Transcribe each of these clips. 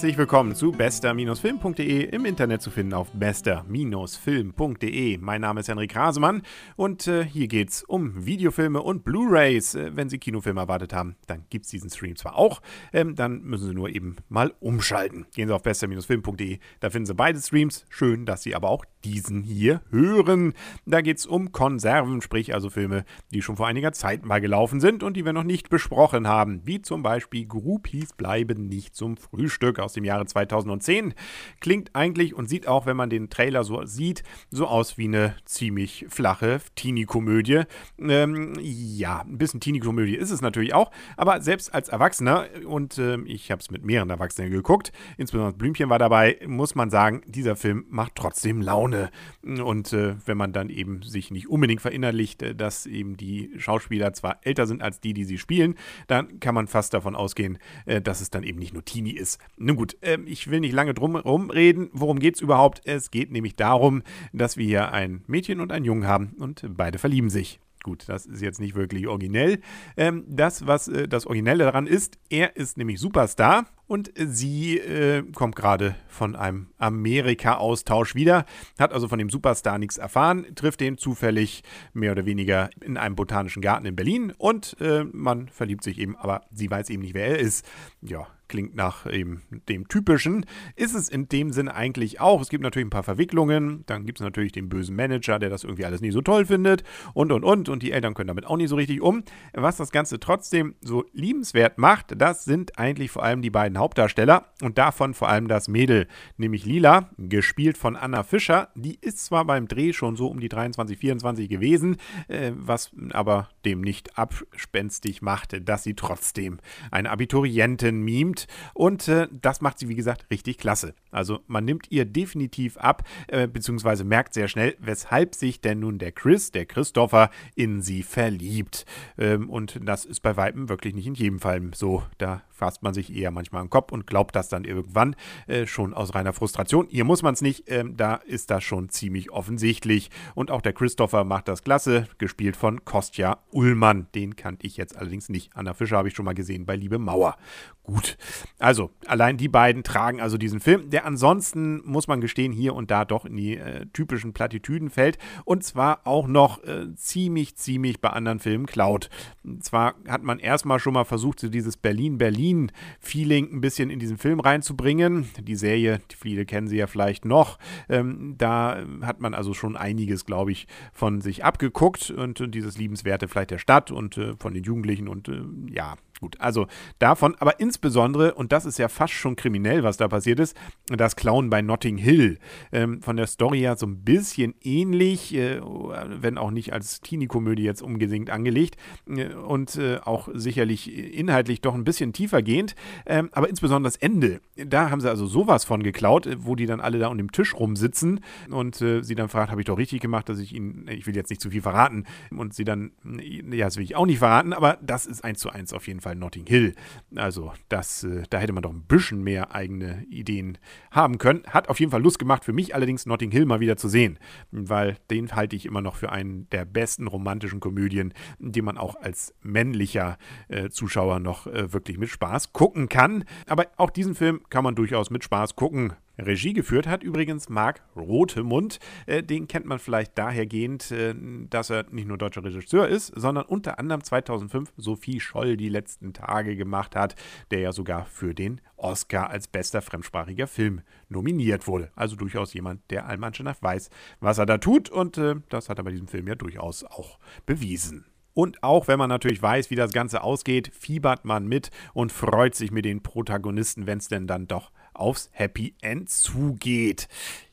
Herzlich willkommen zu bester-film.de im Internet zu finden auf bester-film.de. Mein Name ist Henrik Rasemann und äh, hier geht's um Videofilme und Blu-rays. Äh, wenn Sie Kinofilme erwartet haben, dann gibt es diesen Stream zwar auch, ähm, dann müssen Sie nur eben mal umschalten. Gehen Sie auf bester-film.de, da finden Sie beide Streams. Schön, dass Sie aber auch diesen hier hören. Da geht es um Konserven, sprich also Filme, die schon vor einiger Zeit mal gelaufen sind und die wir noch nicht besprochen haben, wie zum Beispiel Groupies bleiben nicht zum Frühstück aus dem Jahre 2010. Klingt eigentlich und sieht auch, wenn man den Trailer so sieht, so aus wie eine ziemlich flache Teenie-Komödie. Ähm, ja, ein bisschen Teenie-Komödie ist es natürlich auch, aber selbst als Erwachsener, und äh, ich habe es mit mehreren Erwachsenen geguckt, insbesondere Blümchen war dabei, muss man sagen, dieser Film macht trotzdem Laune. Und äh, wenn man dann eben sich nicht unbedingt verinnerlicht, äh, dass eben die Schauspieler zwar älter sind als die, die sie spielen, dann kann man fast davon ausgehen, äh, dass es dann eben nicht nur Teenie ist. Nun gut, äh, ich will nicht lange drum herum reden. Worum geht es überhaupt? Es geht nämlich darum, dass wir hier ein Mädchen und einen Jungen haben und beide verlieben sich. Gut, das ist jetzt nicht wirklich originell. Ähm, das, was äh, das Originelle daran ist, er ist nämlich Superstar und sie äh, kommt gerade von einem Amerika-Austausch wieder, hat also von dem Superstar nichts erfahren, trifft den zufällig mehr oder weniger in einem botanischen Garten in Berlin und äh, man verliebt sich eben, aber sie weiß eben nicht, wer er ist. Ja, klingt nach eben dem typischen. Ist es in dem Sinne eigentlich auch. Es gibt natürlich ein paar Verwicklungen. Dann gibt es natürlich den bösen Manager, der das irgendwie alles nie so toll findet. Und, und, und. Und die Eltern können damit auch nicht so richtig um. Was das Ganze trotzdem so liebenswert macht, das sind eigentlich vor allem die beiden Hauptdarsteller. Und davon vor allem das Mädel, nämlich Lila, gespielt von Anna Fischer. Die ist zwar beim Dreh schon so um die 23, 24 gewesen, äh, was aber dem nicht abspenstig machte, dass sie trotzdem eine Abiturientin mimt und äh, das macht sie, wie gesagt, richtig klasse. Also man nimmt ihr definitiv ab, äh, beziehungsweise merkt sehr schnell, weshalb sich denn nun der Chris, der Christopher, in sie verliebt. Ähm, und das ist bei Weitem wirklich nicht in jedem Fall so. Da fasst man sich eher manchmal am Kopf und glaubt das dann irgendwann äh, schon aus reiner Frustration. Hier muss man es nicht, ähm, da ist das schon ziemlich offensichtlich. Und auch der Christopher macht das klasse, gespielt von Kostja Ullmann. Den kannte ich jetzt allerdings nicht. Anna Fischer habe ich schon mal gesehen bei Liebe Mauer. Gut. Also, allein die beiden tragen also diesen Film, der ansonsten, muss man gestehen, hier und da doch in die äh, typischen Plattitüden fällt. Und zwar auch noch äh, ziemlich, ziemlich bei anderen Filmen klaut. Und zwar hat man erstmal schon mal versucht, so dieses Berlin-Berlin Berlin-Feeling ein bisschen in diesen Film reinzubringen. Die Serie, viele kennen sie ja vielleicht noch. Ähm, da hat man also schon einiges, glaube ich, von sich abgeguckt und, und dieses Liebenswerte vielleicht der Stadt und äh, von den Jugendlichen und äh, ja, Gut, also davon, aber insbesondere, und das ist ja fast schon kriminell, was da passiert ist, das Clown bei Notting Hill. Ähm, von der Story ja so ein bisschen ähnlich, äh, wenn auch nicht als Teenie-Komödie jetzt unbedingt angelegt äh, und äh, auch sicherlich inhaltlich doch ein bisschen tiefer gehend. Ähm, aber insbesondere das Ende, da haben sie also sowas von geklaut, wo die dann alle da um den Tisch rumsitzen und äh, sie dann fragt, habe ich doch richtig gemacht, dass ich ihnen, ich will jetzt nicht zu viel verraten und sie dann, ja, das will ich auch nicht verraten, aber das ist eins zu eins auf jeden Fall Fall Notting Hill. Also das, äh, da hätte man doch ein bisschen mehr eigene Ideen haben können. Hat auf jeden Fall Lust gemacht für mich allerdings Notting Hill mal wieder zu sehen, weil den halte ich immer noch für einen der besten romantischen Komödien, die man auch als männlicher äh, Zuschauer noch äh, wirklich mit Spaß gucken kann. Aber auch diesen Film kann man durchaus mit Spaß gucken. Regie geführt hat übrigens Marc Rotemund. Äh, den kennt man vielleicht dahergehend, äh, dass er nicht nur deutscher Regisseur ist, sondern unter anderem 2005 Sophie Scholl die letzten Tage gemacht hat, der ja sogar für den Oscar als bester fremdsprachiger Film nominiert wurde. Also durchaus jemand, der allmannschenhaft weiß, was er da tut und äh, das hat er bei diesem Film ja durchaus auch bewiesen. Und auch wenn man natürlich weiß, wie das Ganze ausgeht, fiebert man mit und freut sich mit den Protagonisten, wenn es denn dann doch aufs Happy End zugeht.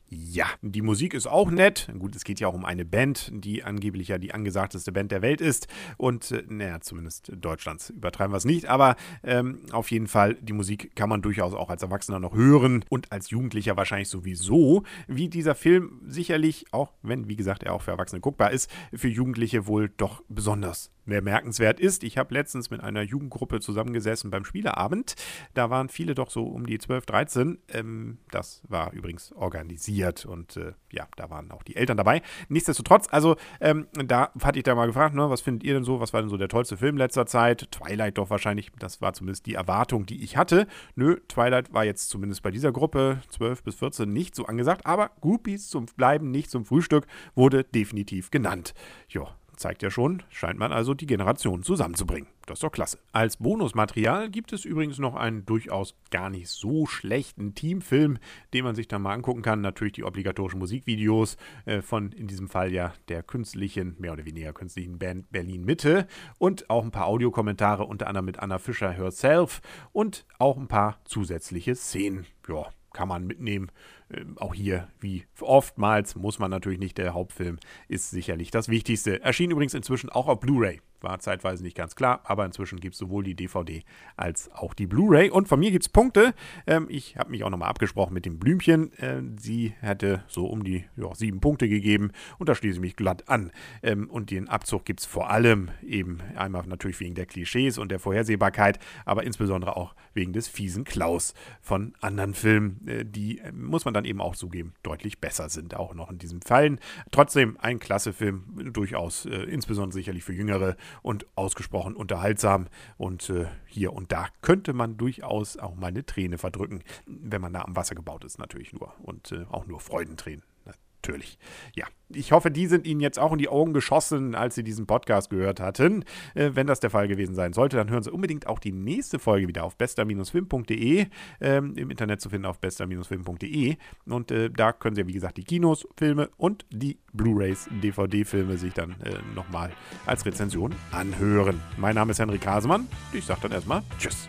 Ja, die Musik ist auch nett. Gut, es geht ja auch um eine Band, die angeblich ja die angesagteste Band der Welt ist. Und, äh, naja, zumindest Deutschlands übertreiben wir es nicht. Aber ähm, auf jeden Fall, die Musik kann man durchaus auch als Erwachsener noch hören und als Jugendlicher wahrscheinlich sowieso. Wie dieser Film sicherlich, auch wenn, wie gesagt, er auch für Erwachsene guckbar ist, für Jugendliche wohl doch besonders bemerkenswert ist, ich habe letztens mit einer Jugendgruppe zusammengesessen beim Spieleabend. Da waren viele doch so um die 12, 13. Ähm, das war übrigens organisiert und äh, ja, da waren auch die Eltern dabei. Nichtsdestotrotz, also ähm, da hatte ich da mal gefragt, ne, was findet ihr denn so? Was war denn so der tollste Film letzter Zeit? Twilight doch wahrscheinlich, das war zumindest die Erwartung, die ich hatte. Nö, Twilight war jetzt zumindest bei dieser Gruppe 12 bis 14 nicht so angesagt, aber Groupies zum Bleiben, nicht zum Frühstück, wurde definitiv genannt. Jo, Zeigt ja schon, scheint man also die Generation zusammenzubringen. Das ist doch klasse. Als Bonusmaterial gibt es übrigens noch einen durchaus gar nicht so schlechten Teamfilm, den man sich dann mal angucken kann. Natürlich die obligatorischen Musikvideos äh, von in diesem Fall ja der künstlichen, mehr oder weniger künstlichen Band Berlin Mitte und auch ein paar Audiokommentare, unter anderem mit Anna Fischer herself und auch ein paar zusätzliche Szenen. Ja, kann man mitnehmen. Ähm, auch hier, wie oftmals, muss man natürlich nicht. Der Hauptfilm ist sicherlich das Wichtigste. Erschien übrigens inzwischen auch auf Blu-ray. War zeitweise nicht ganz klar, aber inzwischen gibt es sowohl die DVD als auch die Blu-ray. Und von mir gibt es Punkte. Ähm, ich habe mich auch nochmal abgesprochen mit dem Blümchen. Äh, sie hätte so um die ja, sieben Punkte gegeben und da schließe ich mich glatt an. Ähm, und den Abzug gibt es vor allem eben einmal natürlich wegen der Klischees und der Vorhersehbarkeit, aber insbesondere auch wegen des fiesen Klaus von anderen Filmen, äh, die, äh, muss man dann eben auch zugeben, deutlich besser sind, auch noch in diesem Fall. Trotzdem ein klasse Film, durchaus, äh, insbesondere sicherlich für Jüngere und ausgesprochen unterhaltsam. Und äh, hier und da könnte man durchaus auch mal eine Träne verdrücken, wenn man da am Wasser gebaut ist, natürlich nur. Und äh, auch nur Freudentränen natürlich. Ja, ich hoffe, die sind Ihnen jetzt auch in die Augen geschossen, als Sie diesen Podcast gehört hatten. Äh, wenn das der Fall gewesen sein sollte, dann hören Sie unbedingt auch die nächste Folge wieder auf bester-film.de, ähm, im Internet zu finden auf bester-film.de. Und äh, da können Sie, wie gesagt, die Kinos, Filme und die Blu-rays, DVD-Filme sich dann äh, nochmal als Rezension anhören. Mein Name ist Henrik Hasemann. Ich sage dann erstmal Tschüss.